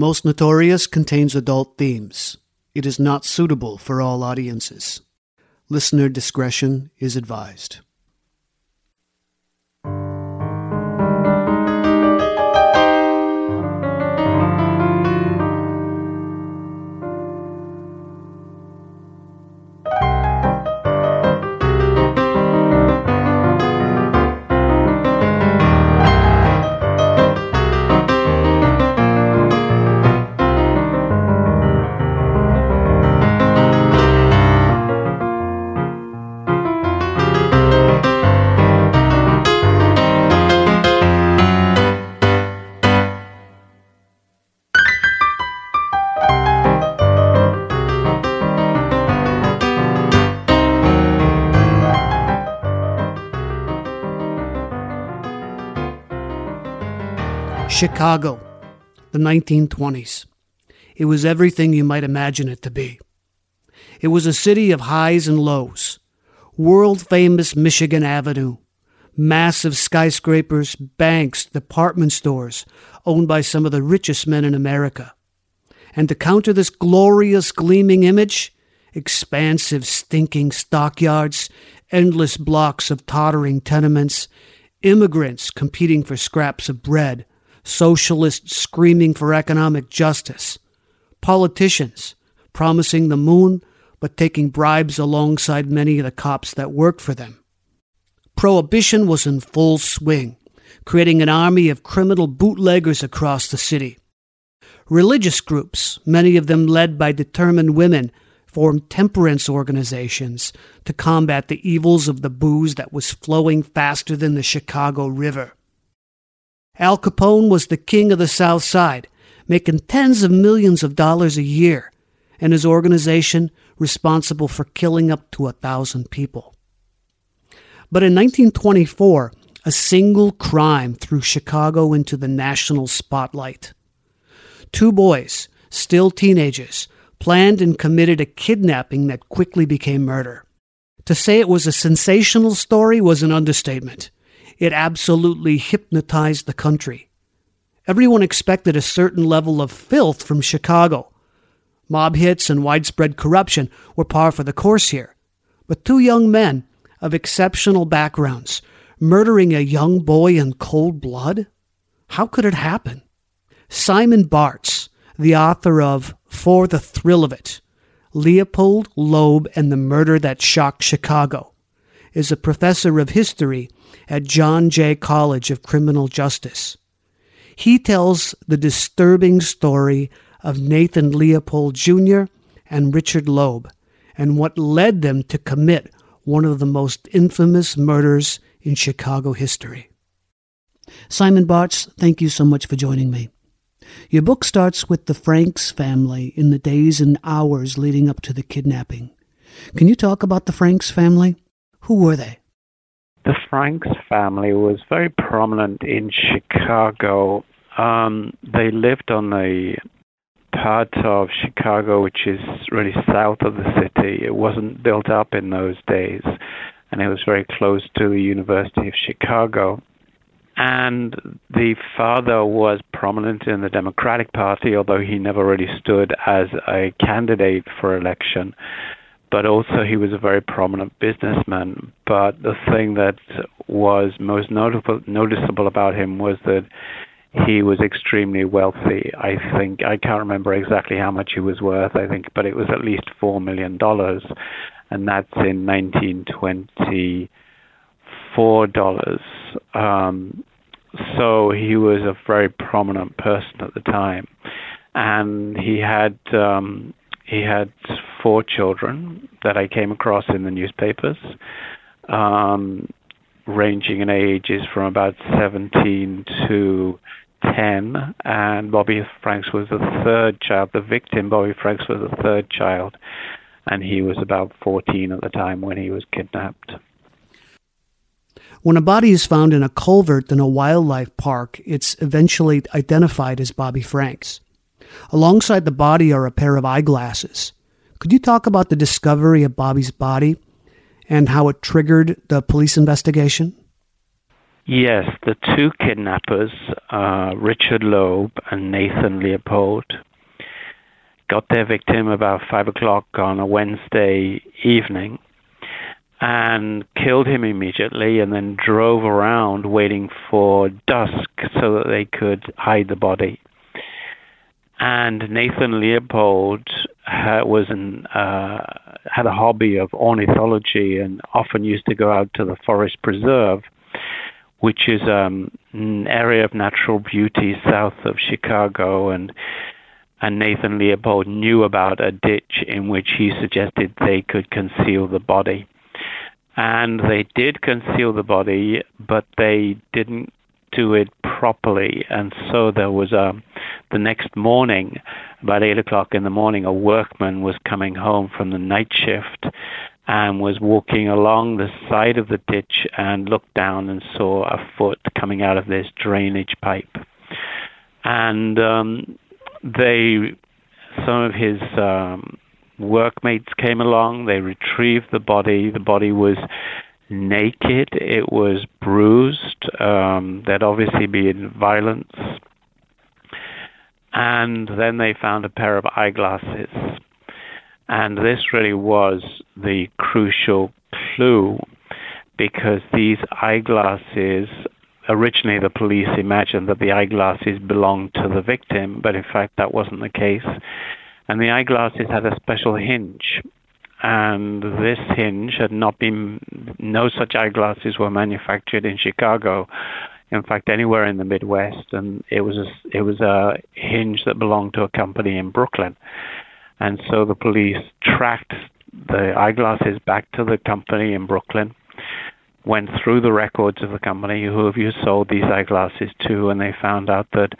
Most Notorious contains adult themes. It is not suitable for all audiences. Listener discretion is advised. Chicago, the 1920s. It was everything you might imagine it to be. It was a city of highs and lows. World famous Michigan Avenue, massive skyscrapers, banks, department stores owned by some of the richest men in America. And to counter this glorious, gleaming image, expansive, stinking stockyards, endless blocks of tottering tenements, immigrants competing for scraps of bread, socialists screaming for economic justice, politicians promising the moon but taking bribes alongside many of the cops that worked for them. Prohibition was in full swing, creating an army of criminal bootleggers across the city. Religious groups, many of them led by determined women, formed temperance organizations to combat the evils of the booze that was flowing faster than the Chicago River. Al Capone was the king of the South Side, making tens of millions of dollars a year, and his organization responsible for killing up to a thousand people. But in 1924, a single crime threw Chicago into the national spotlight. Two boys, still teenagers, planned and committed a kidnapping that quickly became murder. To say it was a sensational story was an understatement. It absolutely hypnotized the country. Everyone expected a certain level of filth from Chicago. Mob hits and widespread corruption were par for the course here. But two young men of exceptional backgrounds murdering a young boy in cold blood? How could it happen? Simon Baatz, the author of For the Thrill of It, Leopold Loeb and the Murder That Shocked Chicago, is a professor of history at John Jay College of Criminal Justice. He tells the disturbing story of Nathan Leopold Jr. and Richard Loeb and what led them to commit one of the most infamous murders in Chicago history. Simon Baatz, thank you so much for joining me. Your book starts with the Franks family in the days and hours leading up to the kidnapping. Can you talk about the Franks family? Who were they? The Franks family was very prominent in Chicago. Um, they lived on the part of Chicago which is really south of the city. It wasn't built up in those days, and it was very close to the University of Chicago. And the father was prominent in the Democratic Party, although he never really stood as a candidate for election. But also he was a very prominent businessman. But the thing that was most notable, noticeable about him was that he was extremely wealthy. I think I can't remember exactly how much he was worth. I think, but it was at least four million dollars, and that's in 1924 dollars. Um, so he was a very prominent person at the time, and he had um, he had four children that I came across in the newspapers. Um, ranging in ages from about 17 to 10, and Bobby Franks was the third child. The victim, Bobby Franks, was the third child, and he was about 14 at the time when he was kidnapped. When a body is found in a culvert in a wildlife park, it's eventually identified as Bobby Franks. Alongside the body are a pair of eyeglasses. Could you talk about the discovery of Bobby's body and how it triggered the police investigation? Yes, the two kidnappers, uh, Richard Loeb and Nathan Leopold, got their victim about 5 o'clock on a Wednesday evening and killed him immediately and then drove around waiting for dusk so that they could hide the body. And Nathan Leopold had, was uh, had a hobby of ornithology and often used to go out to the forest preserve which is um, an area of natural beauty south of Chicago, and and Nathan Leopold knew about a ditch in which he suggested they could conceal the body. And they did conceal the body, but they didn't do it properly. And so there was a, the next morning, about 8 o'clock in the morning, a workman was coming home from the night shift and was walking along the side of the ditch and looked down and saw a foot coming out of this drainage pipe. And um, they, some of his um, workmates came along. They retrieved the body. The body was naked. It was bruised. Um, there'd obviously been violence. And then they found a pair of eyeglasses and this really was the crucial clue because these eyeglasses, originally the police imagined that the eyeglasses belonged to the victim, but in fact that wasn't the case. And the eyeglasses had a special hinge. And this hinge had not been, no such eyeglasses were manufactured in Chicago in fact anywhere in the Midwest, and it was a, it was a hinge that belonged to a company in Brooklyn. And so the police tracked the eyeglasses back to the company in Brooklyn, went through the records of the company who have you sold these eyeglasses to, and they found out that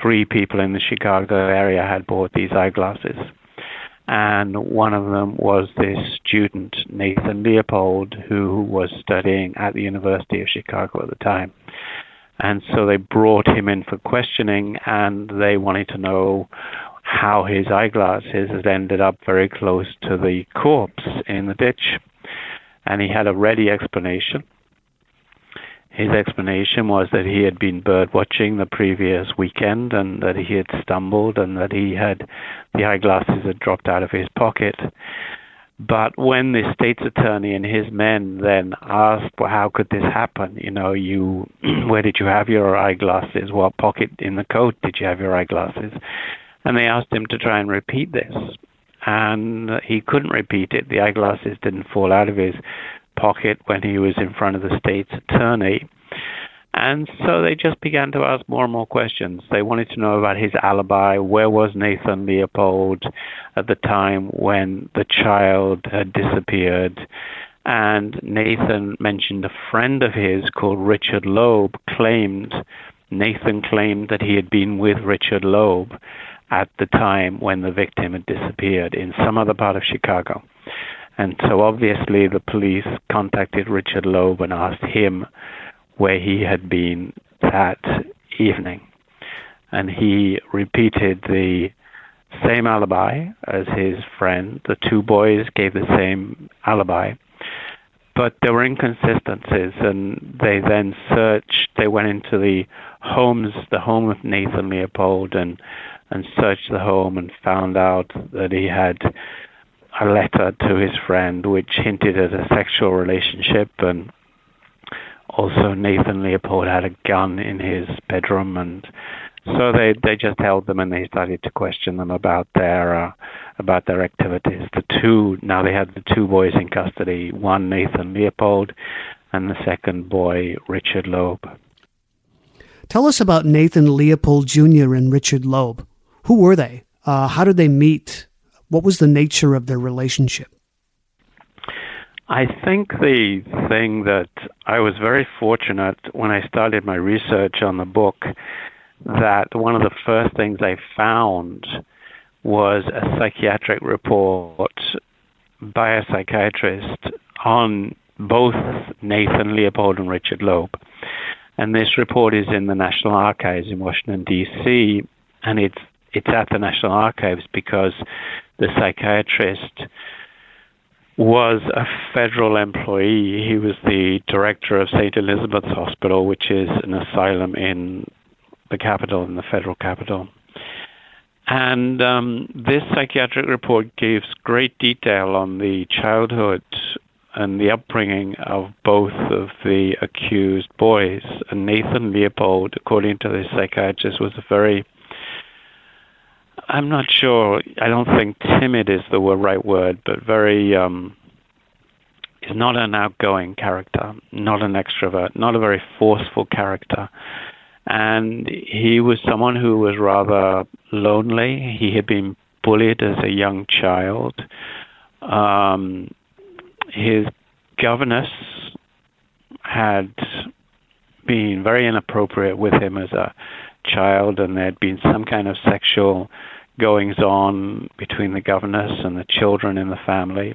three people in the Chicago area had bought these eyeglasses. And one of them was this student, Nathan Leopold, who was studying at the University of Chicago at the time. And so they brought him in for questioning, and they wanted to know how his eyeglasses had ended up very close to the corpse in the ditch. And he had a ready explanation. His explanation was that he had been bird watching the previous weekend and that he had stumbled and that he had the eyeglasses had dropped out of his pocket. But when the state's attorney and his men then asked, well, how could this happen? You know, you, where did you have your eyeglasses? What pocket in the coat did you have your eyeglasses? And they asked him to try and repeat this. And he couldn't repeat it. The eyeglasses didn't fall out of his pocket when he was in front of the state's attorney. And so they just began to ask more and more questions. They wanted to know about his alibi. Where was Nathan Leopold at the time when the child had disappeared? And Nathan mentioned a friend of his called Richard Loeb claimed, Nathan claimed that he had been with Richard Loeb at the time when the victim had disappeared in some other part of Chicago. And so obviously the police contacted Richard Loeb and asked him where he had been that evening. And he repeated the same alibi as his friend. The two boys gave the same alibi. But there were inconsistencies, and they then searched. They went into the homes, the home of Nathan Leopold, and and searched the home and found out that he had a letter to his friend which hinted at a sexual relationship and also Nathan Leopold had a gun in his bedroom and so they they just held them and they started to question them about their uh, about their activities. The two now they had the two boys in custody, one Nathan Leopold and the second boy Richard Loeb. Tell us about Nathan Leopold Jr. and Richard Loeb. Who were they? Uh, how did they meet? What was the nature of their relationship? I think the thing that I was very fortunate when I started my research on the book that one of the first things I found was a psychiatric report by a psychiatrist on both Nathan Leopold and Richard Loeb. And this report is in the National Archives in Washington, D.C., and it's, it's at the National Archives because the psychiatrist was a federal employee. He was the director of St. Elizabeth's Hospital, which is an asylum in the capital, in the federal capital. And um, this psychiatric report gives great detail on the childhood and the upbringing of both of the accused boys. And Nathan Leopold, according to the psychiatrist, was a very I'm not sure. I don't think timid is the right word, but very um, is not an outgoing character, not an extrovert, not a very forceful character. And he was someone who was rather lonely. He had been bullied as a young child. Um, his governess had been very inappropriate with him as a child, and there had been some kind of sexual goings on between the governess and the children in the family.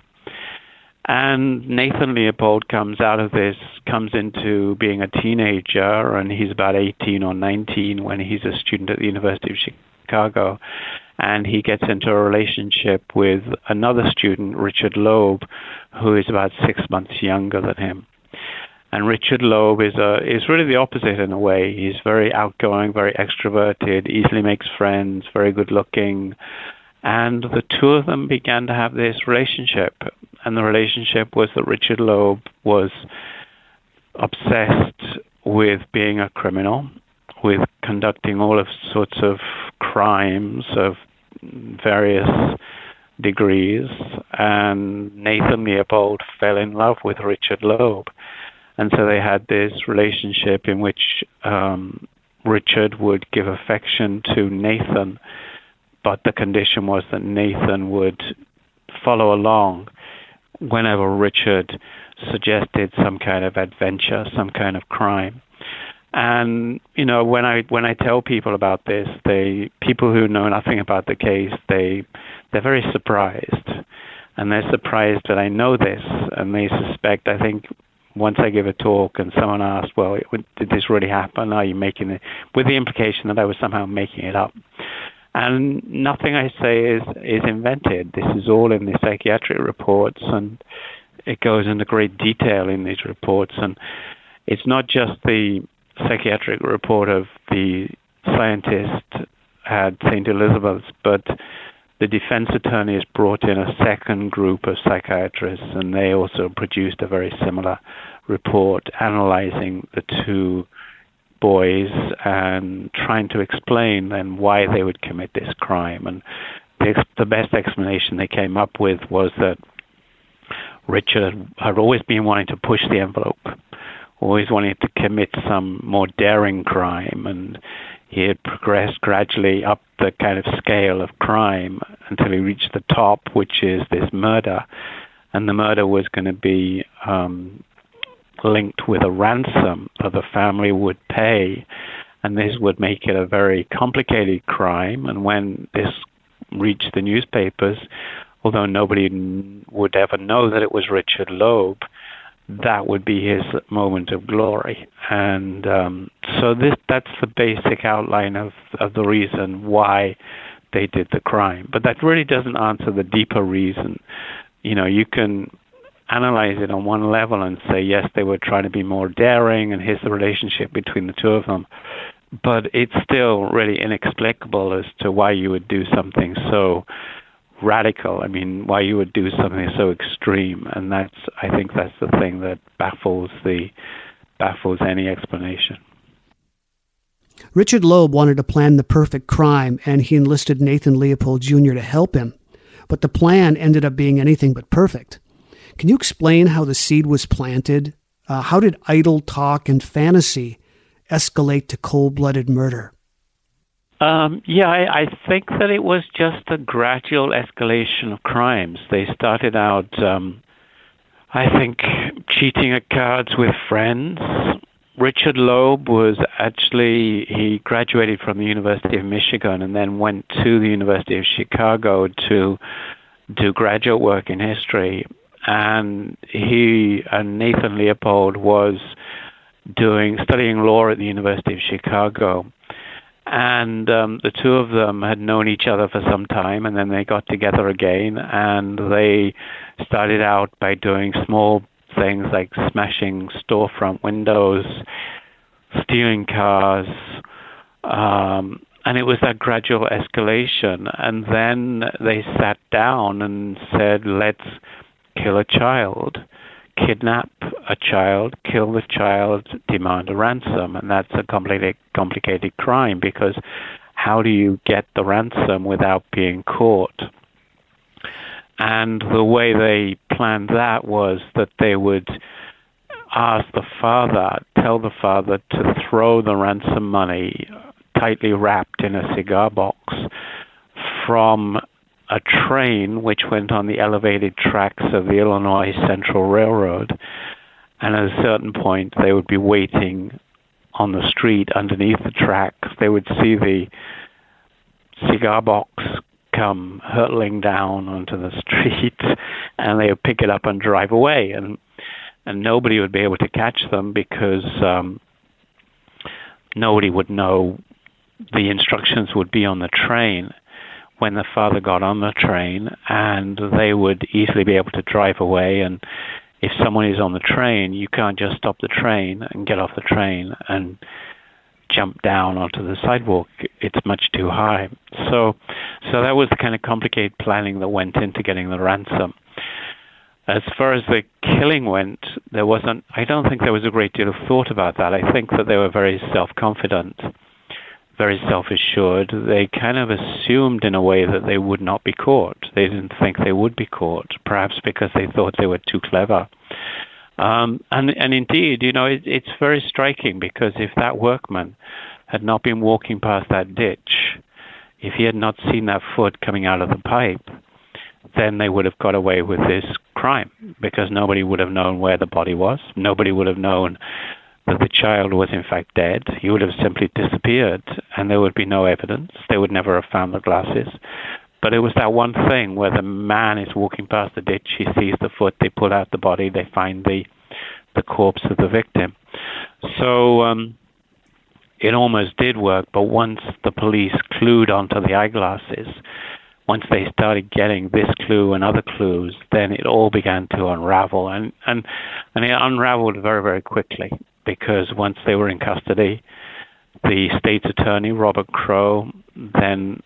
And Nathan Leopold comes out of this, comes into being a teenager, and he's about 18 or 19 when he's a student at the University of Chicago. And he gets into a relationship with another student, Richard Loeb, who is about six months younger than him. And Richard Loeb is a is really the opposite in a way. He's very outgoing, very extroverted, easily makes friends, very good looking. And the two of them began to have this relationship. And the relationship was that Richard Loeb was obsessed with being a criminal, with conducting all of sorts of crimes of various degrees. And Nathan Leopold fell in love with Richard Loeb. And so they had this relationship in which um, Richard would give affection to Nathan, but the condition was that Nathan would follow along whenever Richard suggested some kind of adventure, some kind of crime. And you know, when I when I tell people about this, they people who know nothing about the case, they they're very surprised, and they're surprised that I know this, and they suspect. I think once I give a talk and someone asks, well, did this really happen? Are you making it? With the implication that I was somehow making it up. And nothing I say is, is invented. This is all in the psychiatric reports, and it goes into great detail in these reports. And it's not just the psychiatric report of the scientist at St. Elizabeth's, but the defense attorneys brought in a second group of psychiatrists, and they also produced a very similar report analyzing the two boys and trying to explain then why they would commit this crime. And the, the best explanation they came up with was that Richard had always been wanting to push the envelope, always wanting to commit some more daring crime, and he had progressed gradually up the kind of scale of crime until he reached the top, which is this murder. And the murder was going to be um, linked with a ransom that the family would pay. And this would make it a very complicated crime. And when this reached the newspapers, although nobody would ever know that it was Richard Loeb, that would be his moment of glory. And um, so this that's the basic outline of, of the reason why they did the crime. But that really doesn't answer the deeper reason. You know, you can analyze it on one level and say, yes, they were trying to be more daring, and here's the relationship between the two of them. But it's still really inexplicable as to why you would do something so radical. I mean, why you would do something so extreme, and that's I think that's the thing that baffles the baffles any explanation. Richard Loeb wanted to plan the perfect crime, and he enlisted Nathan Leopold Jr. to help him. But the plan ended up being anything but perfect. Can you explain how the seed was planted? Uh, how did idle talk and fantasy escalate to cold blooded murder? Um, yeah, I, I, think that it was just a gradual escalation of crimes. They started out, um, I think, cheating at cards with friends. Richard Loeb was actually, he graduated from the University of Michigan and then went to the University of Chicago to do graduate work in history. And he and Nathan Leopold was doing studying law at the University of Chicago and um, the two of them had known each other for some time, and then they got together again, and they started out by doing small things like smashing storefront windows, stealing cars, um, and it was that gradual escalation. And then they sat down and said, "Let's kill a child." kidnap a child, kill the child, demand a ransom, and that's a complicated complicated crime because how do you get the ransom without being caught? And the way they planned that was that they would ask the father, tell the father to throw the ransom money tightly wrapped in a cigar box from a train which went on the elevated tracks of the Illinois Central Railroad. And at a certain point, they would be waiting on the street underneath the tracks. They would see the cigar box come hurtling down onto the street, and they would pick it up and drive away. And and nobody would be able to catch them because um, nobody would know the instructions would be on the train when the father got on the train, and they would easily be able to drive away. And if someone is on the train, you can't just stop the train and get off the train and jump down onto the sidewalk. It's much too high. So, so that was the kind of complicated planning that went into getting the ransom. As far as the killing went, there wasn't. I don't think there was a great deal of thought about that. I think that they were very self-confident very self assured, they kind of assumed in a way that they would not be caught. They didn't think they would be caught, perhaps because they thought they were too clever. Um, and, and indeed, you know, it, it's very striking because if that workman had not been walking past that ditch, if he had not seen that foot coming out of the pipe, then they would have got away with this crime because nobody would have known where the body was. Nobody would have known that the child was in fact dead. He would have simply disappeared and there would be no evidence. They would never have found the glasses. But it was that one thing where the man is walking past the ditch, he sees the foot, they pull out the body, they find the the corpse of the victim. So um, it almost did work, but once the police clued onto the eyeglasses, once they started getting this clue and other clues, then it all began to unravel, and and and it unraveled very very quickly because once they were in custody, the state's attorney, Robert Crowe, then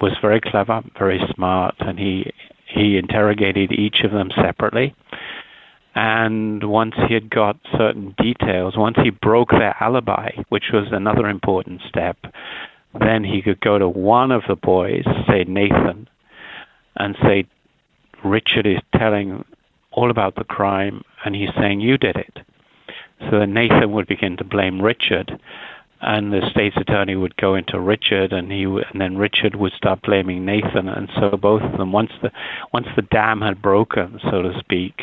was very clever, very smart, and he he interrogated each of them separately. And once he had got certain details, once he broke their alibi, which was another important step, then he could go to one of the boys, say Nathan, and say, Richard is telling all about the crime, and he's saying you did it. So then Nathan would begin to blame Richard, and the state's attorney would go into Richard, and he and then Richard would start blaming Nathan, and so both of them once the once the dam had broken, so to speak,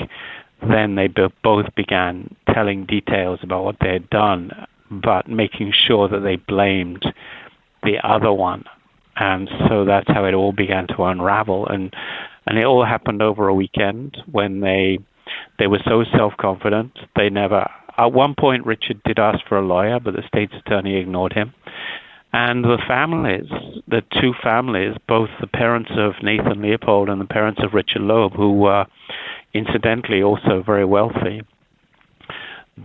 then they both began telling details about what they had done, but making sure that they blamed the other one, and so that's how it all began to unravel, and and it all happened over a weekend when they they were so self confident they never at one point, Richard did ask for a lawyer, but the state's attorney ignored him. And the families, the two families, both the parents of Nathan Leopold and the parents of Richard Loeb, who were incidentally also very wealthy,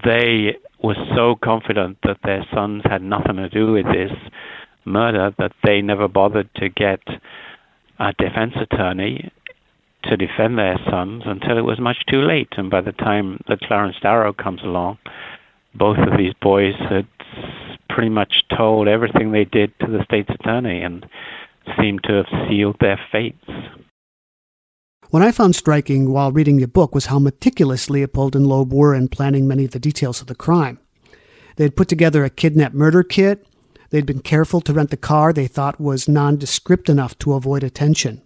they were so confident that their sons had nothing to do with this murder that they never bothered to get a defense attorney to defend their sons until it was much too late. And by the time that Clarence Darrow comes along, both of these boys had pretty much told everything they did to the state's attorney and seemed to have sealed their fates. What I found striking while reading your book was how meticulous Leopold and Loeb were in planning many of the details of the crime. They had put together a kidnap murder kit. They'd been careful to rent the car they thought was nondescript enough to avoid attention.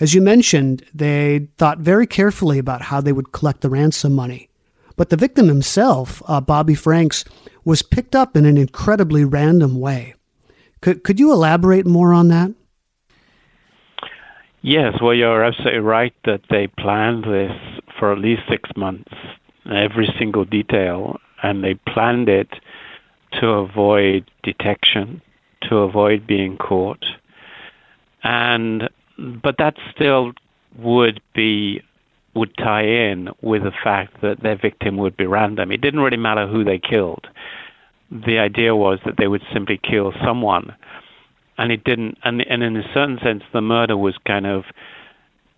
As you mentioned, they thought very carefully about how they would collect the ransom money. But the victim himself, uh, Bobby Franks, was picked up in an incredibly random way. Could, could you elaborate more on that? Yes, well, you're absolutely right that they planned this for at least six months, every single detail, and they planned it to avoid detection, to avoid being caught. And but that still would be would tie in with the fact that their victim would be random. It didn't really matter who they killed. The idea was that they would simply kill someone, and it didn't. And, and in a certain sense, the murder was kind of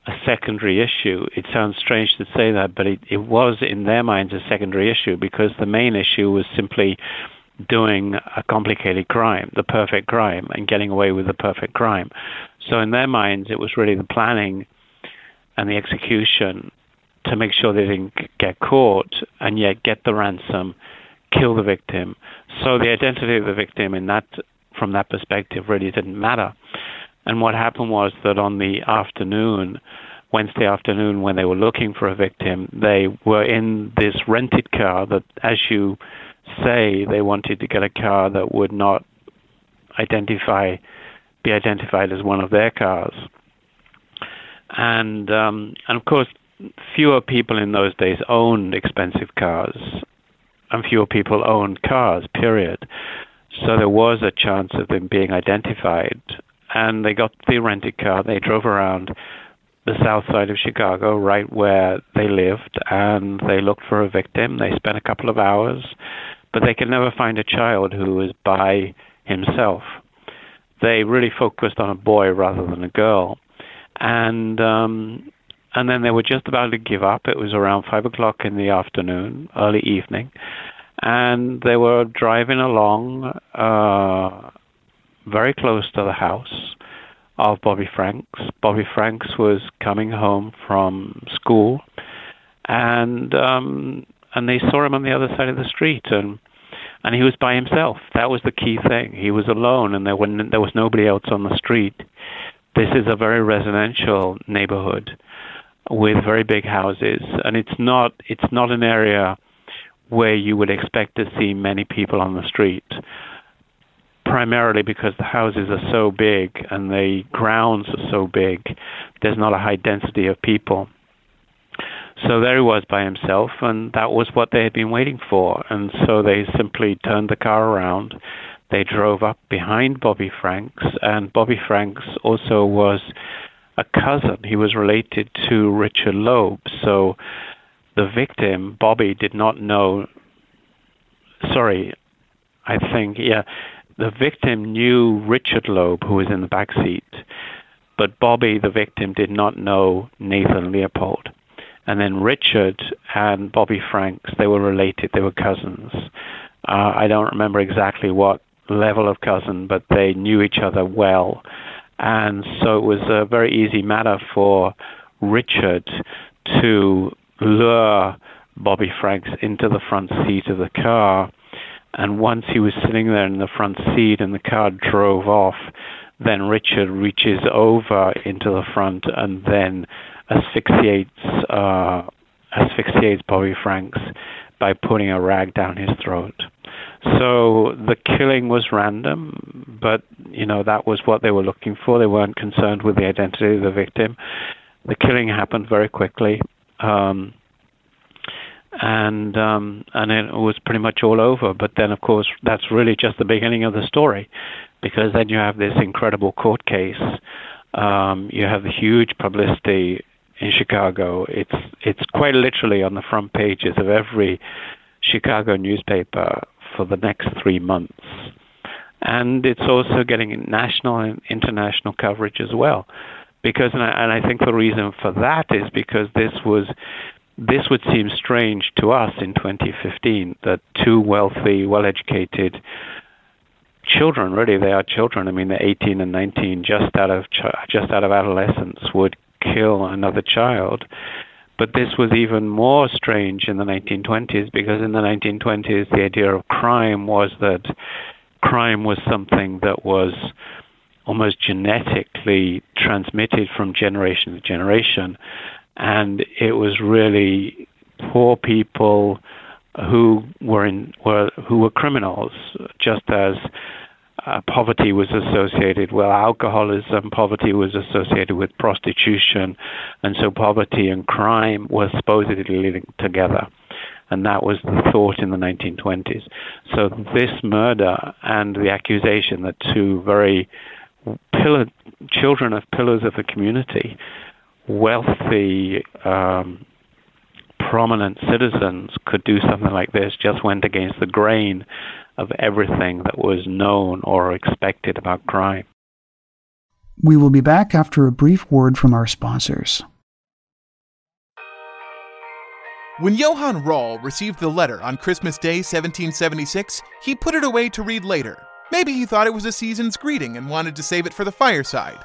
a secondary issue. It sounds strange to say that, but it, it was in their minds a secondary issue because the main issue was simply doing a complicated crime, the perfect crime, and getting away with the perfect crime. So in their minds, it was really the planning and the execution to make sure they didn't get caught and yet get the ransom, kill the victim. So the identity of the victim in that from that perspective really didn't matter. And what happened was that on the afternoon, Wednesday afternoon, when they were looking for a victim, they were in this rented car that, as you say, they wanted to get a car that would not identify be identified as one of their cars. And um, and of course, fewer people in those days owned expensive cars, and fewer people owned cars. Period. So there was a chance of them being identified. And they got the rented car. They drove around the south side of Chicago, right where they lived, and they looked for a victim. They spent a couple of hours, but they could never find a child who was by himself they really focused on a boy rather than a girl, and um, and then they were just about to give up. It was around five o'clock in the afternoon, early evening, and they were driving along uh, very close to the house of Bobby Franks. Bobby Franks was coming home from school, and um, and they saw him on the other side of the street and and he was by himself. That was the key thing. He was alone, and there, was there was nobody else on the street. This is a very residential neighborhood with very big houses, and it's not it's not an area where you would expect to see many people on the street. Primarily because the houses are so big and the grounds are so big, there's not a high density of people. So there he was by himself, and that was what they had been waiting for. And so they simply turned the car around. They drove up behind Bobby Franks, and Bobby Franks also was a cousin. He was related to Richard Loeb. So the victim, Bobby, did not know. Sorry, I think, yeah, the victim knew Richard Loeb, who was in the back seat, but Bobby, the victim, did not know Nathan Leopold. And then Richard and Bobby Franks, they were related, they were cousins. Uh, I don't remember exactly what level of cousin, but they knew each other well. And so it was a very easy matter for Richard to lure Bobby Franks into the front seat of the car. And once he was sitting there in the front seat and the car drove off, then Richard reaches over into the front and then asphyxiates uh, asphyxiates Bobby Franks by putting a rag down his throat. So the killing was random, but you know that was what they were looking for. They weren't concerned with the identity of the victim. The killing happened very quickly, um, and um, and it was pretty much all over. But then, of course, that's really just the beginning of the story, because then you have this incredible court case. Um, you have the huge publicity in Chicago. It's it's quite literally on the front pages of every Chicago newspaper for the next three months. and it's also getting national and international coverage as well. Because, and I, and I think the reason for that is because this was this would seem strange to us in 2015 that two wealthy, well-educated children, really they are children. I mean, they're 18 and 19, just out of just out of adolescence, would kill another child. But this was even more strange in the 1920s because in the 1920s the idea of crime was that crime was something that was almost genetically transmitted from generation to generation, and it was really poor people who were in were who were criminals, just as uh, poverty was associated with alcoholism, poverty was associated with prostitution, and so poverty and crime were supposedly living together. And that was the thought in the 1920s. So this murder and the accusation that two very pillar, children of pillars of the community, wealthy, um, prominent citizens could do something like this just went against the grain of everything that was known or expected about crime. We will be back after a brief word from our sponsors. When Johann Rall received the letter on Christmas Day 1776, he put it away to read later. Maybe he thought it was a season's greeting and wanted to save it for the fireside.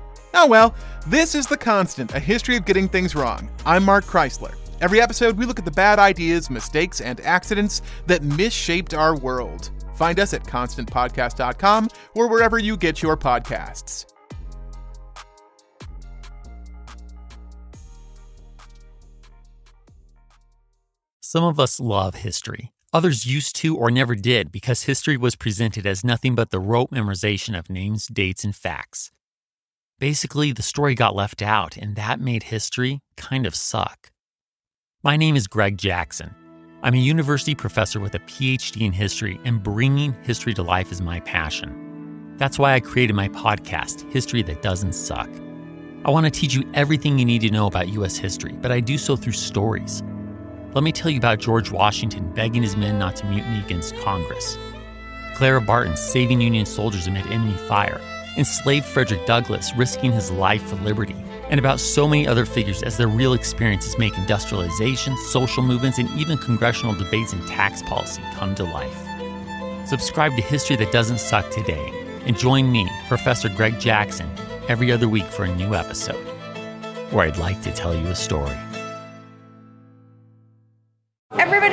Oh well, this is The Constant, a history of getting things wrong. I'm Mark Chrisler. Every episode, we look at the bad ideas, mistakes, and accidents that misshaped our world. Find us at constantpodcast.com or wherever you get your podcasts. Some of us love history. Others used to or never did because history was presented as nothing but the rote memorization of names, dates, and facts. Basically, the story got left out, and that made history kind of suck. My name is Greg Jackson. I'm a university professor with a PhD in history, and bringing history to life is my passion. That's why I created my podcast, History That Doesn't Suck. I want to teach you everything you need to know about U.S. history, but I do so through stories. Let me tell you about George Washington begging his men not to mutiny against Congress, Clara Barton saving Union soldiers amid enemy fire enslaved Frederick Douglass, risking his life for liberty, and about so many other figures as their real experiences make industrialization, social movements, and even congressional debates and tax policy come to life. Subscribe to History That Doesn't Suck today, and join me, Professor Greg Jackson, every other week for a new episode, where I'd like to tell you a story.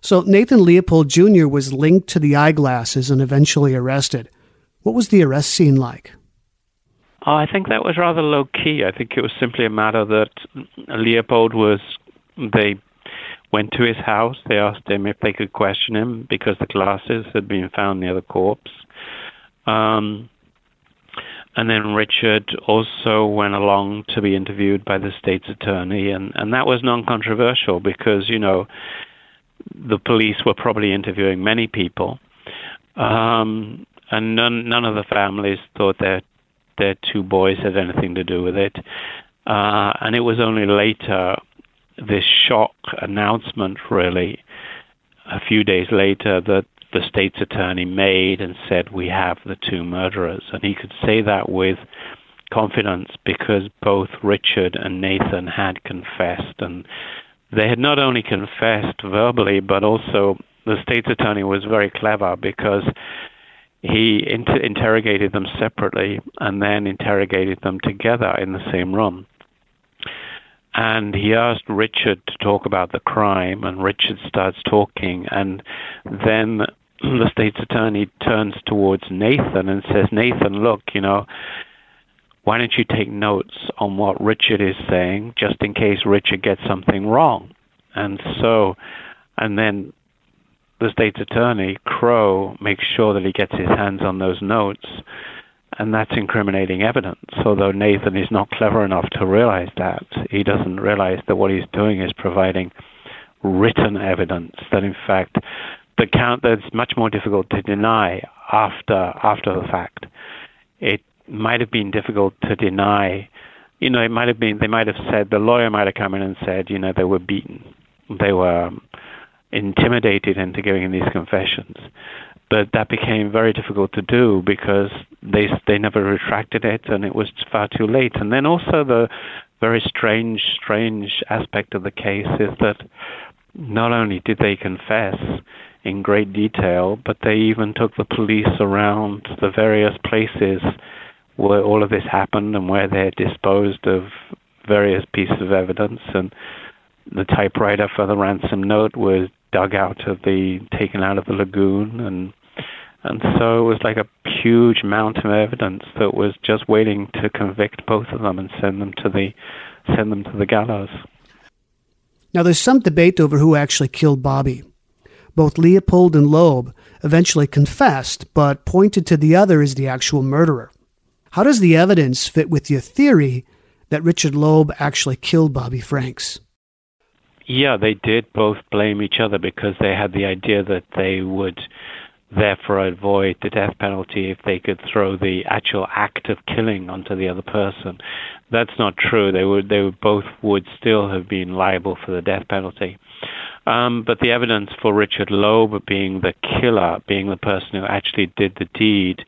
So Nathan Leopold Jr. was linked to the eyeglasses and eventually arrested. What was the arrest scene like? Oh, I think that was rather low key. I think it was simply a matter that Leopold was. They went to his house. They asked him if they could question him because the glasses had been found near the corpse. Um, and then Richard also went along to be interviewed by the state's attorney, and, and that was non controversial because, you know, the police were probably interviewing many people. Um, and none none of the families thought their their two boys had anything to do with it. Uh, and it was only later, this shock announcement, really, a few days later, that the state's attorney made and said, We have the two murderers. And he could say that with confidence because both Richard and Nathan had confessed. And they had not only confessed verbally, but also the state's attorney was very clever because he inter- interrogated them separately and then interrogated them together in the same room. And he asked Richard to talk about the crime, and Richard starts talking, and then the state's attorney turns towards Nathan and says, Nathan, look, you know, why don't you take notes on what Richard is saying just in case Richard gets something wrong? And so, and then the state's attorney, Crowe, makes sure that he gets his hands on those notes, and that's incriminating evidence. Although Nathan is not clever enough to realize that, he doesn't realize that what he's doing is providing written evidence that, in fact, the count that's much more difficult to deny after after the fact. It might have been difficult to deny. You know, it might have been. They might have said the lawyer might have come in and said, you know, they were beaten, they were um, intimidated into giving these confessions. But that became very difficult to do because they they never retracted it, and it was far too late. And then also the very strange, strange aspect of the case is that not only did they confess in great detail, but they even took the police around the various places where all of this happened and where they disposed of various pieces of evidence. And the typewriter for the ransom note was dug out of the taken out of the lagoon and and so it was like a huge mountain of evidence that was just waiting to convict both of them and send them to the send them to the gallows. Now there's some debate over who actually killed Bobby. Both Leopold and Loeb eventually confessed, but pointed to the other as the actual murderer. How does the evidence fit with your theory that Richard Loeb actually killed Bobby Franks? Yeah, they did both blame each other because they had the idea that they would therefore avoid the death penalty if they could throw the actual act of killing onto the other person. That's not true. They would they would both would still have been liable for the death penalty. Um, but the evidence for Richard Loeb being the killer, being the person who actually did the deed,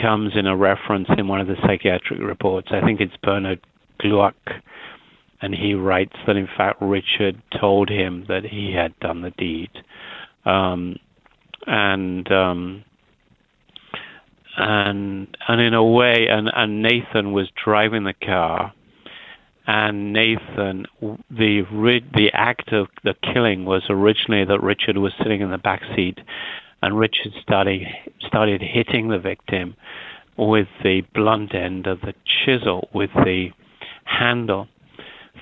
comes in a reference in one of the psychiatric reports. I think it's Bernard Glueck and he writes that in fact Richard told him that he had done the deed, um, and um, and and in a way, and, and Nathan was driving the car, and Nathan, the the act of the killing was originally that Richard was sitting in the back seat, and Richard started started hitting the victim with the blunt end of the chisel with the handle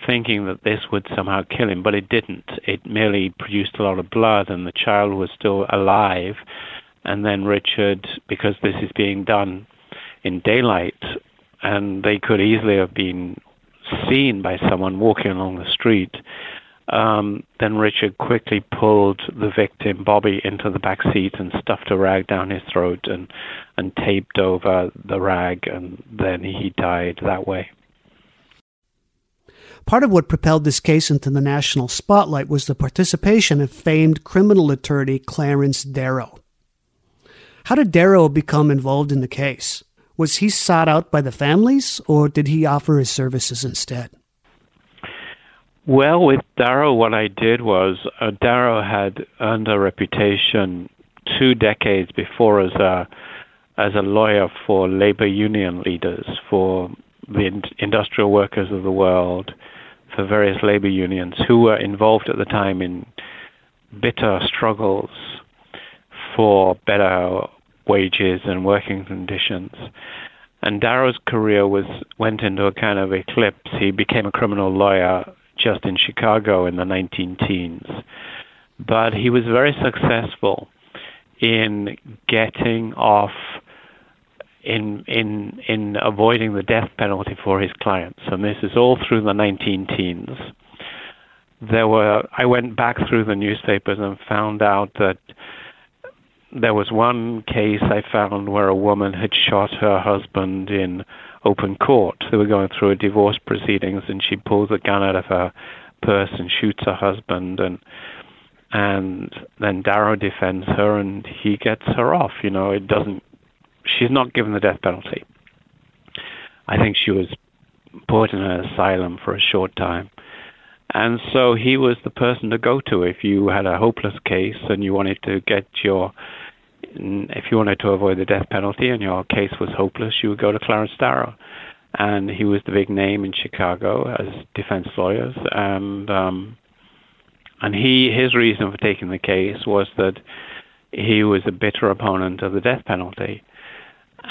thinking that this would somehow kill him, but it didn't. It merely produced a lot of blood, and the child was still alive. And then Richard, because this is being done in daylight, and they could easily have been seen by someone walking along the street, um, then Richard quickly pulled the victim, Bobby, into the back seat and stuffed a rag down his throat and, and taped over the rag, and then he died that way. Part of what propelled this case into the national spotlight was the participation of famed criminal attorney Clarence Darrow. How did Darrow become involved in the case? Was he sought out by the families, or did he offer his services instead? Well, with Darrow, what I did was uh, Darrow had earned a reputation two decades before as a as a lawyer for labor union leaders, for the in- industrial workers of the world, for various labor unions who were involved at the time in bitter struggles for better wages and working conditions. And Darrow's career was went into a kind of eclipse. He became a criminal lawyer just in Chicago in the 19 teens. But he was very successful in getting off in in in avoiding the death penalty for his clients, and this is all through the 19 teens. There were I went back through the newspapers and found out that there was one case I found where a woman had shot her husband in open court. They were going through a divorce proceedings, and she pulls a gun out of her purse and shoots her husband, and and then Darrow defends her, and he gets her off. You know, it doesn't. She's not given the death penalty. I think she was put in an asylum for a short time. And so he was the person to go to if you had a hopeless case and you wanted to get your, if you wanted to avoid the death penalty and your case was hopeless, you would go to Clarence Darrow. And he was the big name in Chicago as defense lawyers. And, um, and he, his reason for taking the case was that he was a bitter opponent of the death penalty.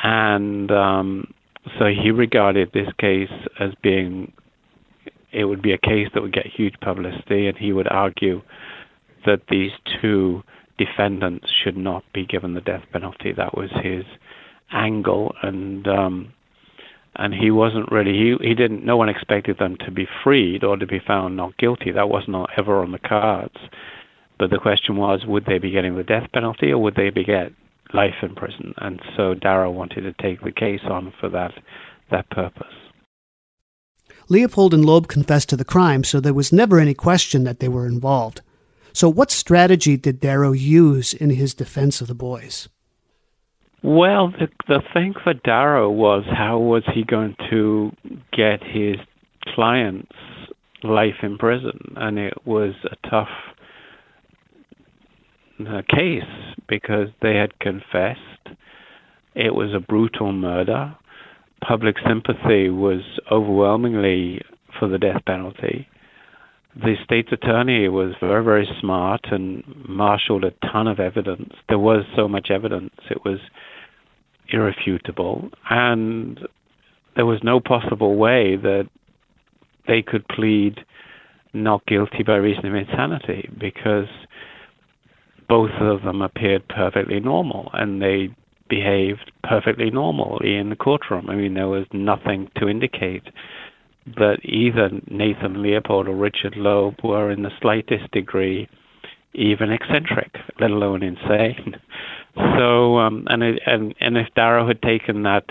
And, um, so he regarded this case as being it would be a case that would get huge publicity, and he would argue that these two defendants should not be given the death penalty. That was his angle, and um, and he wasn't really he he didn't. No one expected them to be freed or to be found not guilty. That was not ever on the cards. But the question was, would they be getting the death penalty or would they be get life in prison? And so Darrow wanted to take the case on for that that purpose. Leopold and Loeb confessed to the crime, so there was never any question that they were involved. So, what strategy did Darrow use in his defense of the boys? Well, the, the thing for Darrow was how was he going to get his clients life in prison? And it was a tough uh, case because they had confessed. It was a brutal murder public sympathy was overwhelmingly for the death penalty. The state's attorney was very, very smart and marshaled a ton of evidence. There was so much evidence, it was irrefutable. And there was no possible way that they could plead not guilty by reason of insanity because both of them appeared perfectly normal and they behaved perfectly normally in the courtroom. I mean, there was nothing to indicate that either Nathan Leopold or Richard Loeb were in the slightest degree even eccentric, let alone insane. So, um, and, it, and and if Darrow had taken that,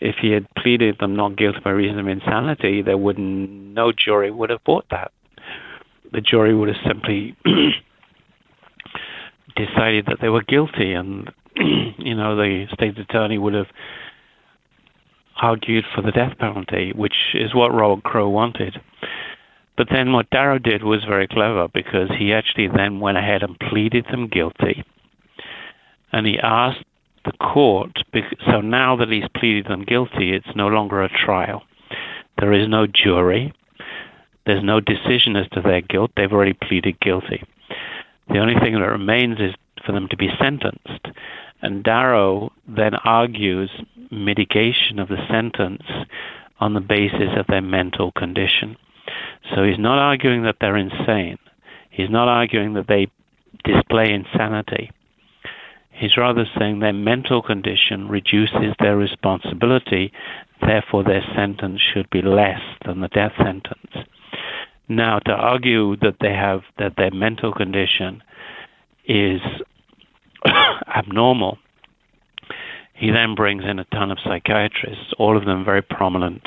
if he had pleaded them not guilty by reason of insanity, there would no jury would have bought that. The jury would have simply decided that they were guilty, and you know, the state's attorney would have argued for the death penalty, which is what Robert Crowe wanted. But then what Darrow did was very clever because he actually then went ahead and pleaded them guilty. And he asked the court, so now that he's pleaded them guilty, it's no longer a trial. There is no jury. There's no decision as to their guilt. They've already pleaded guilty. The only thing that remains is for them to be sentenced. And Darrow then argues mitigation of the sentence on the basis of their mental condition. So he's not arguing that they're insane. He's not arguing that they display insanity. He's rather saying their mental condition reduces their responsibility, therefore their sentence should be less than the death sentence. Now, to argue that they have that their mental condition is abnormal. He then brings in a ton of psychiatrists, all of them very prominent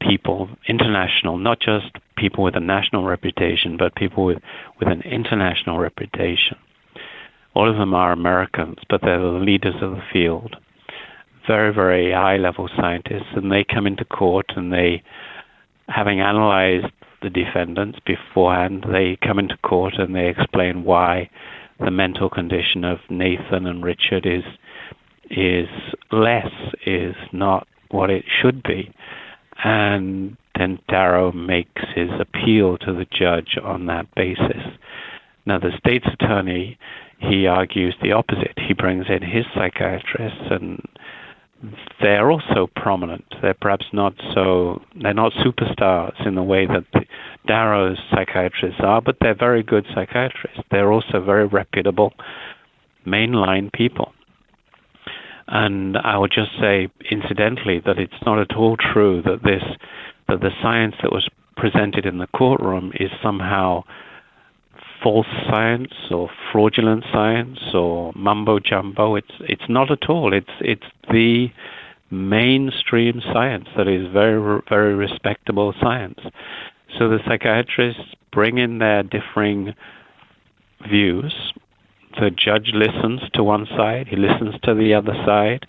people, international, not just people with a national reputation, but people with, with an international reputation. All of them are Americans, but they're the leaders of the field. Very, very high level scientists, and they come into court and they, having analyzed the defendants beforehand, they come into court and they explain why the mental condition of Nathan and Richard is is less, is not what it should be. And then Darrow makes his appeal to the judge on that basis. Now, the state's attorney, he argues the opposite. He brings in his psychiatrists and they're also prominent. They're perhaps not so, they're not superstars in the way that the Darrow's psychiatrists are, but they're very good psychiatrists. They're also very reputable, mainline people. And I would just say, incidentally, that it's not at all true that this, that the science that was presented in the courtroom is somehow false science or fraudulent science or mumbo jumbo. It's it's not at all. It's it's the mainstream science that is very very respectable science. So the psychiatrists bring in their differing views. The judge listens to one side, he listens to the other side.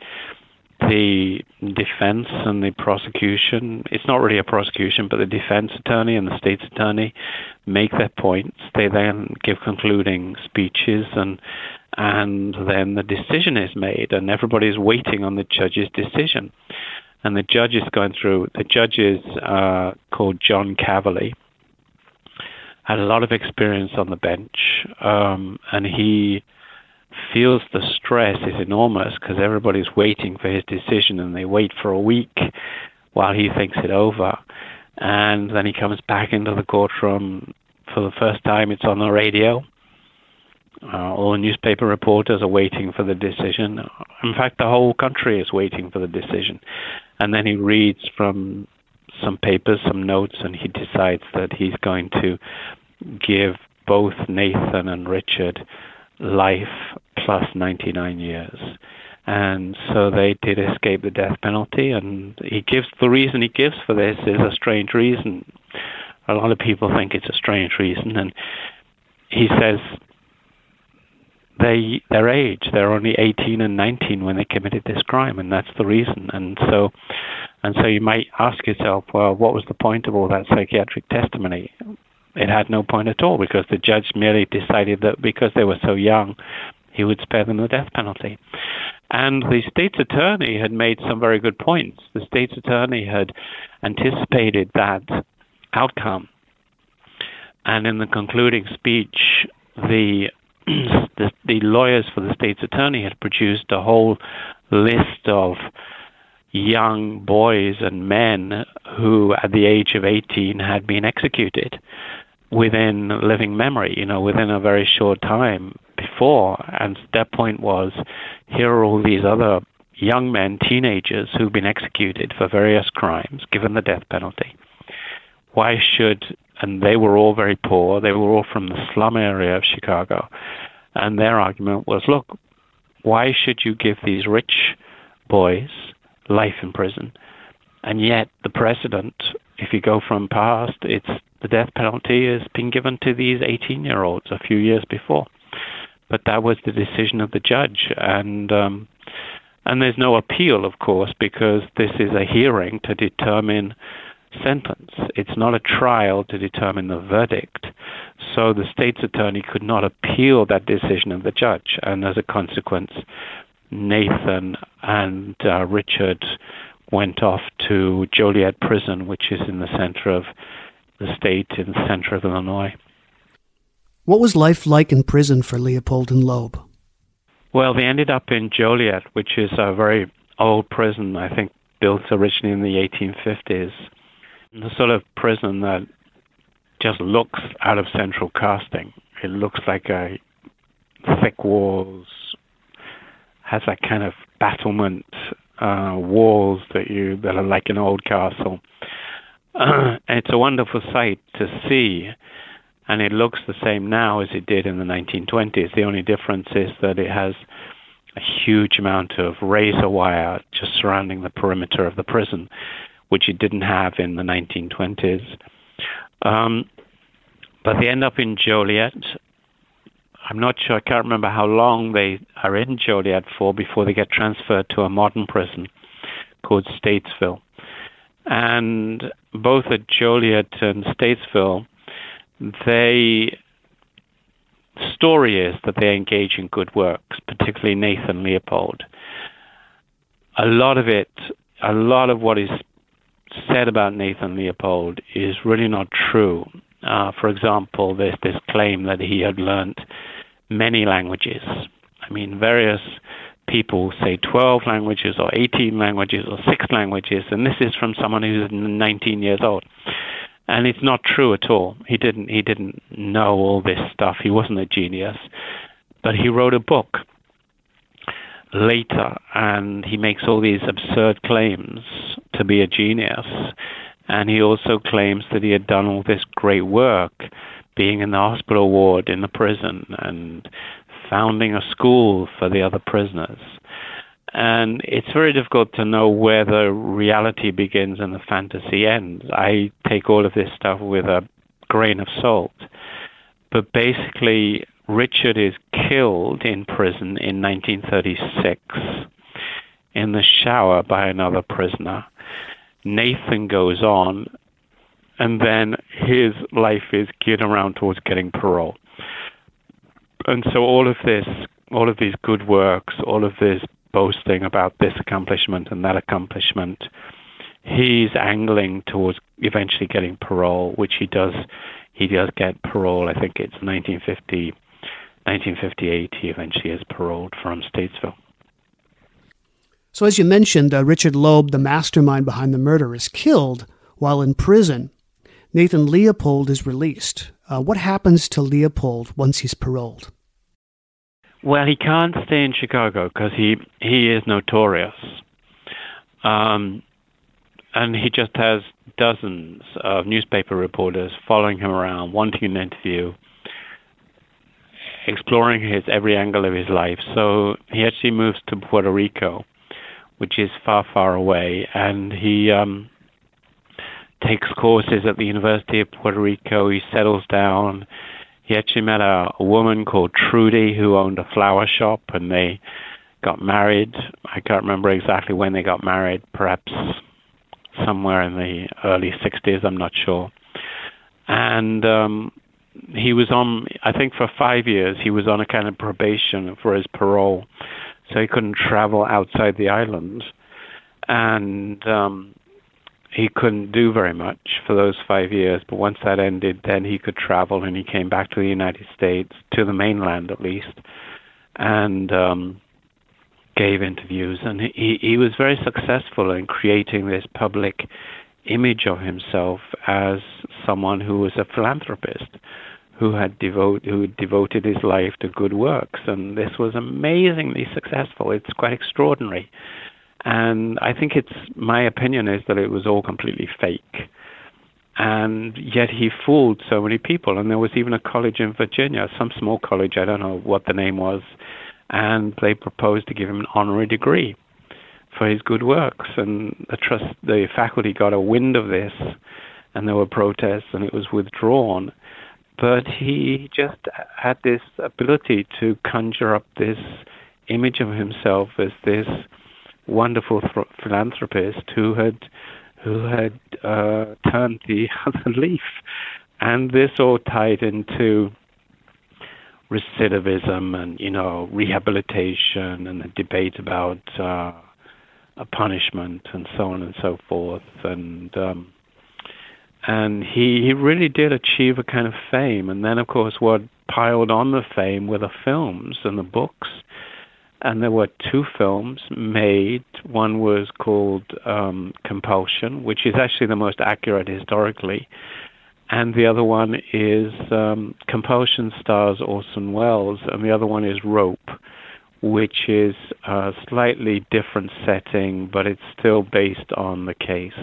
The defense and the prosecution, it's not really a prosecution, but the defense attorney and the state's attorney make their points. They then give concluding speeches and and then the decision is made and everybody's waiting on the judge's decision. And the judge is going through, the judge is uh, called John Caverly had a lot of experience on the bench, um, and he feels the stress is enormous because everybody's waiting for his decision, and they wait for a week while he thinks it over, and then he comes back into the courtroom for the first time. It's on the radio. Uh, all the newspaper reporters are waiting for the decision. In fact, the whole country is waiting for the decision. And then he reads from some papers, some notes, and he decides that he's going to give both Nathan and Richard life plus 99 years. And so they did escape the death penalty. And he gives the reason he gives for this is a strange reason. A lot of people think it's a strange reason. And he says they their age they're only 18 and 19 when they committed this crime and that's the reason and so and so you might ask yourself well what was the point of all that psychiatric testimony it had no point at all because the judge merely decided that because they were so young, he would spare them the death penalty. And the state's attorney had made some very good points. The state's attorney had anticipated that outcome. And in the concluding speech, the, the, the lawyers for the state's attorney had produced a whole list of young boys and men who, at the age of 18, had been executed within living memory, you know, within a very short time before. And their point was here are all these other young men, teenagers, who've been executed for various crimes, given the death penalty. Why should, and they were all very poor, they were all from the slum area of Chicago. And their argument was look, why should you give these rich boys life in prison? And yet, the precedent, if you go from past, it's the death penalty has been given to these 18 year olds a few years before. But that was the decision of the judge. And, um, and there's no appeal, of course, because this is a hearing to determine sentence. It's not a trial to determine the verdict. So the state's attorney could not appeal that decision of the judge. And as a consequence, Nathan and uh, Richard went off to Joliet Prison, which is in the center of the state in the center of Illinois. What was life like in prison for Leopold and Loeb? Well, they ended up in Joliet, which is a very old prison, I think built originally in the 1850s. The sort of prison that just looks out of central casting. It looks like a thick walls, has that kind of battlement uh, walls that you that are like an old castle. It's a wonderful sight to see, and it looks the same now as it did in the 1920s. The only difference is that it has a huge amount of razor wire just surrounding the perimeter of the prison, which it didn't have in the 1920s. Um, but they end up in Joliet. I'm not sure, I can't remember how long they are in Joliet for before they get transferred to a modern prison called Statesville. And both at Joliet and Statesville, they story is that they engage in good works, particularly Nathan Leopold. A lot of it, a lot of what is said about Nathan Leopold is really not true. Uh, for example, there's this claim that he had learned many languages. I mean, various people say 12 languages or 18 languages or 6 languages, and this is from someone who's 19 years old. And it's not true at all. He didn't he didn't know all this stuff. He wasn't a genius. But he wrote a book later and he makes all these absurd claims to be a genius. And he also claims that he had done all this great work being in the hospital ward in the prison and founding a school for the other prisoners. And it's very difficult to know where the reality begins and the fantasy ends. I take all of this stuff with a grain of salt. But basically, Richard is killed in prison in 1936 in the shower by another prisoner. Nathan goes on, and then his life is geared around towards getting parole. And so all of this, all of these good works, all of this boasting about this accomplishment and that accomplishment, he's angling towards eventually getting parole, which he does. He does get parole. I think it's 1950, 1958. He eventually is paroled from Statesville. So, as you mentioned, uh, Richard Loeb, the mastermind behind the murder, is killed while in prison. Nathan Leopold is released. Uh, what happens to Leopold once he's paroled? Well, he can't stay in Chicago because he he is notorious, um, and he just has dozens of newspaper reporters following him around, wanting an interview, exploring his every angle of his life. So he actually moves to Puerto Rico which is far, far away, and he um, takes courses at the University of Puerto Rico. He settles down. He actually met a, a woman called Trudy who owned a flower shop, and they got married. I can't remember exactly when they got married, perhaps somewhere in the early 60s, I'm not sure. And um, he was on, I think for five years, he was on a kind of probation for his parole so he couldn't travel outside the island, and um, he couldn't do very much for those five years. But once that ended, then he could travel, and he came back to the United States, to the mainland at least, and um, gave interviews. And he he was very successful in creating this public image of himself as someone who was a philanthropist who had devote who devoted his life to good works, and this was amazingly successful. It's quite extraordinary, and I think it's my opinion is that it was all completely fake, and yet he fooled so many people. And there was even a college in Virginia, some small college, I don't know what the name was, and they proposed to give him an honorary degree for his good works, and the trust the faculty got a wind of this, and there were protests, and it was withdrawn. But he just had this ability to conjure up this image of himself as this wonderful th- philanthropist who had who had uh, turned the other leaf, and this all tied into recidivism and you know rehabilitation and the debate about uh, a punishment and so on and so forth and um, and he he really did achieve a kind of fame. And then, of course, what piled on the fame were the films and the books. And there were two films made. One was called um, Compulsion, which is actually the most accurate historically. And the other one is um, Compulsion stars Orson Welles, and the other one is Rope, which is a slightly different setting, but it's still based on the case.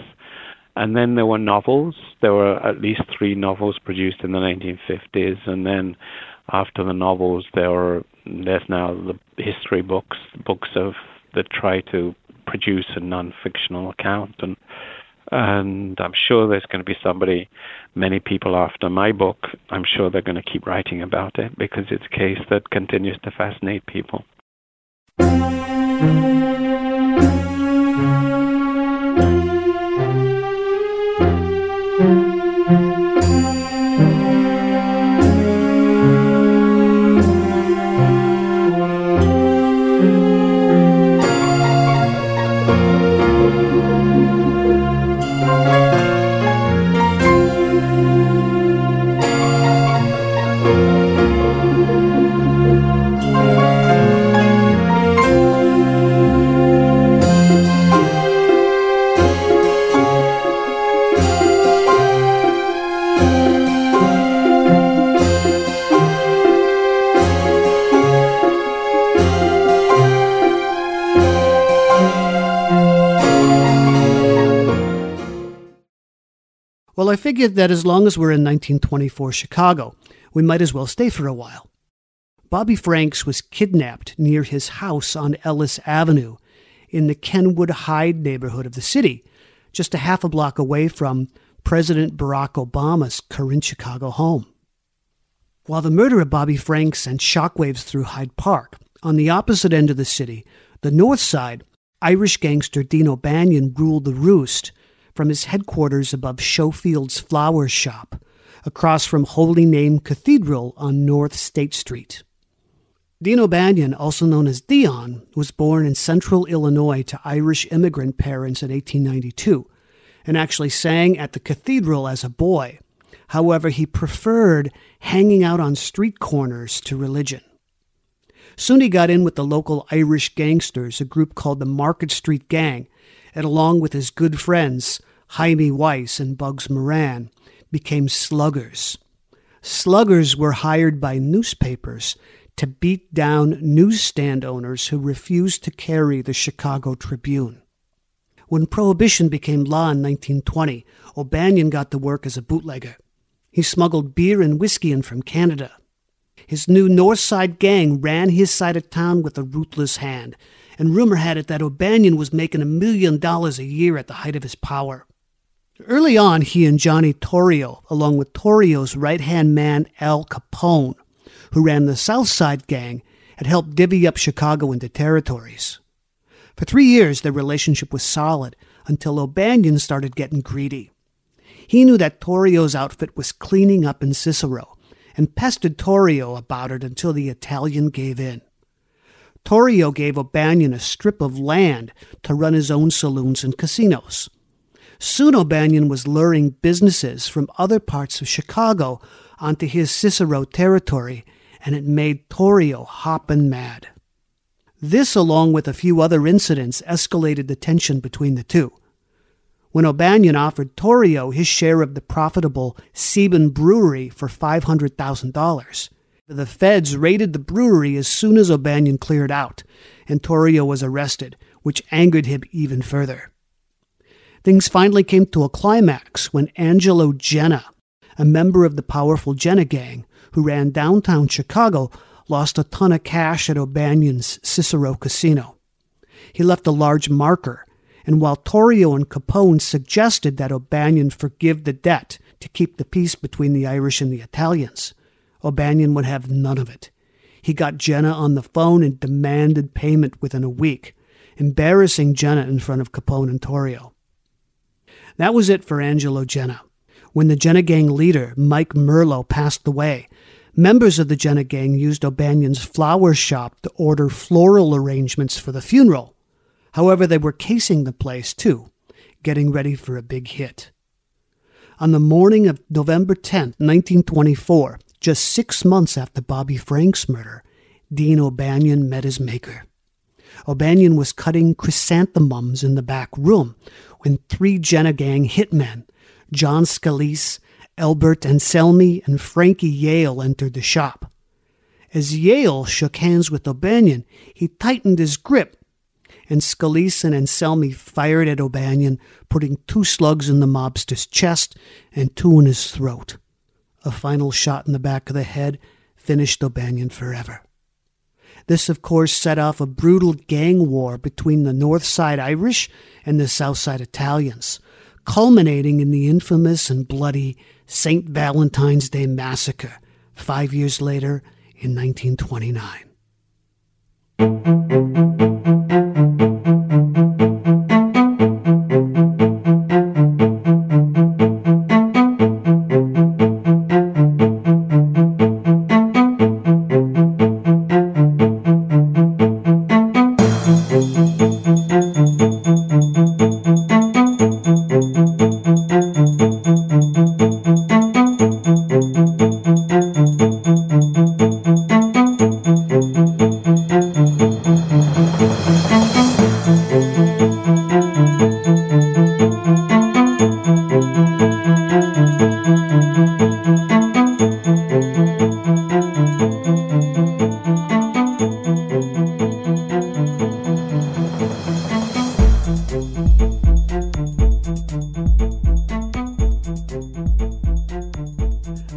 And then there were novels. There were at least three novels produced in the 1950s. And then after the novels, there were there's now the history books, books of that try to produce a non-fictional account. And and I'm sure there's going to be somebody, many people after my book. I'm sure they're going to keep writing about it because it's a case that continues to fascinate people. I figured that as long as we're in 1924 Chicago, We might as well stay for a while. Bobby Franks was kidnapped near his house on Ellis Avenue in the Kenwood Hyde neighborhood of the city, just a half a block away from President Barack Obama's current Chicago home. While the murder of Bobby Franks sent shockwaves through Hyde Park, on the opposite end of the city, the north side, Irish gangster Dean O'Banion ruled the roost from his headquarters above Schofield's Flower Shop, across from Holy Name Cathedral on North State Street. Dean O'Banion, also known as Dion, was born in central Illinois to Irish immigrant parents in 1892 and actually sang at the cathedral as a boy. However, he preferred hanging out on street corners to religion. Soon he got in with the local Irish gangsters, a group called the Market Street Gang, and along with his good friends, Hymie Weiss and Bugs Moran, became sluggers. Sluggers were hired by newspapers to beat down newsstand owners who refused to carry the Chicago Tribune. When Prohibition became law in 1920, O'Banion got to work as a bootlegger. He smuggled beer and whiskey in from Canada. His new North Side gang ran his side of town with a ruthless hand, and rumor had it that O'Banion was making a million dollars a year at the height of his power. Early on, he and Johnny Torrio, along with Torrio's right hand man Al Capone, who ran the South Side Gang, had helped divvy up Chicago into territories. For three years, their relationship was solid until O'Banion started getting greedy. He knew that Torrio's outfit was cleaning up in Cicero and pestered Torrio about it until the Italian gave in. Torrio gave O'Banion a strip of land to run his own saloons and casinos. Soon O'Banion was luring businesses from other parts of Chicago onto his Cicero territory and it made Torrio hoppin' mad. This, along with a few other incidents, escalated the tension between the two. When O'Banion offered Torrio his share of the profitable Sieben Brewery for $500,000, the feds raided the brewery as soon as O'Banion cleared out, and Torrio was arrested, which angered him even further. Things finally came to a climax when Angelo Genna, a member of the powerful Genna gang, who ran downtown Chicago, lost a ton of cash at O'Banion's Cicero Casino. He left a large marker, and while Torrio and Capone suggested that O'Banion forgive the debt to keep the peace between the Irish and the Italians, O'Banion would have none of it. He got Genna on the phone and demanded payment within a week, embarrassing Genna in front of Capone and Torrio. That was it for Angelo Genna. When the Genna gang leader, Mike Merlo, passed away, Members of the Genna gang used O'Banion's flower shop to order floral arrangements for the funeral. However, they were casing the place too, getting ready for a big hit. On the morning of November 10, 1924, just six months after Bobby Frank's murder, Dean O'Banion met his maker. O'Banion was cutting chrysanthemums in the back room when three Genna gang hitmen, John Scalise, Albert Anselmi and Frankie Yale entered the shop. As Yale shook hands with O'Banion, he tightened his grip, and Scalise and Anselmi fired at O'Banion, putting two slugs in the mobster's chest and two in his throat. A final shot in the back of the head finished O'Banion forever. This, of course, set off a brutal gang war between the North Side Irish and the South Side Italians, culminating in the infamous and bloody St. Valentine's Day Massacre five years later in 1929.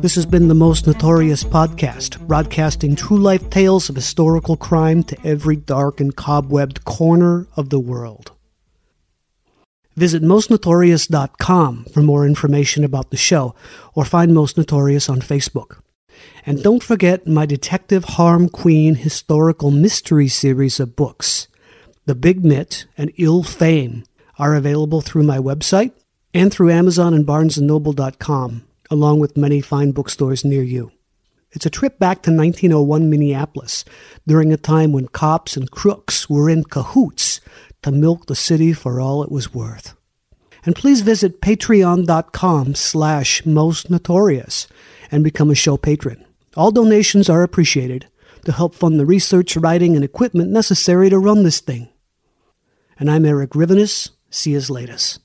This has been the Most Notorious Podcast, broadcasting true life tales of historical crime to every dark and cobwebbed corner of the world. Visit mostnotorious.com for more information about the show, or find Most Notorious on Facebook. And don't forget my Detective Harm Queen historical mystery series of books. The Big Mitt and Ill Fame are available through my website and through Amazon and BarnesandNoble.com, along with many fine bookstores near you. It's a trip back to 1901 Minneapolis, during a time when cops and crooks were in cahoots to milk the city for all it was worth. And please visit patreon.com slash most notorious and become a show patron. All donations are appreciated to help fund the research, writing, and equipment necessary to run this thing. And I'm Eric Rivenes. See you latest.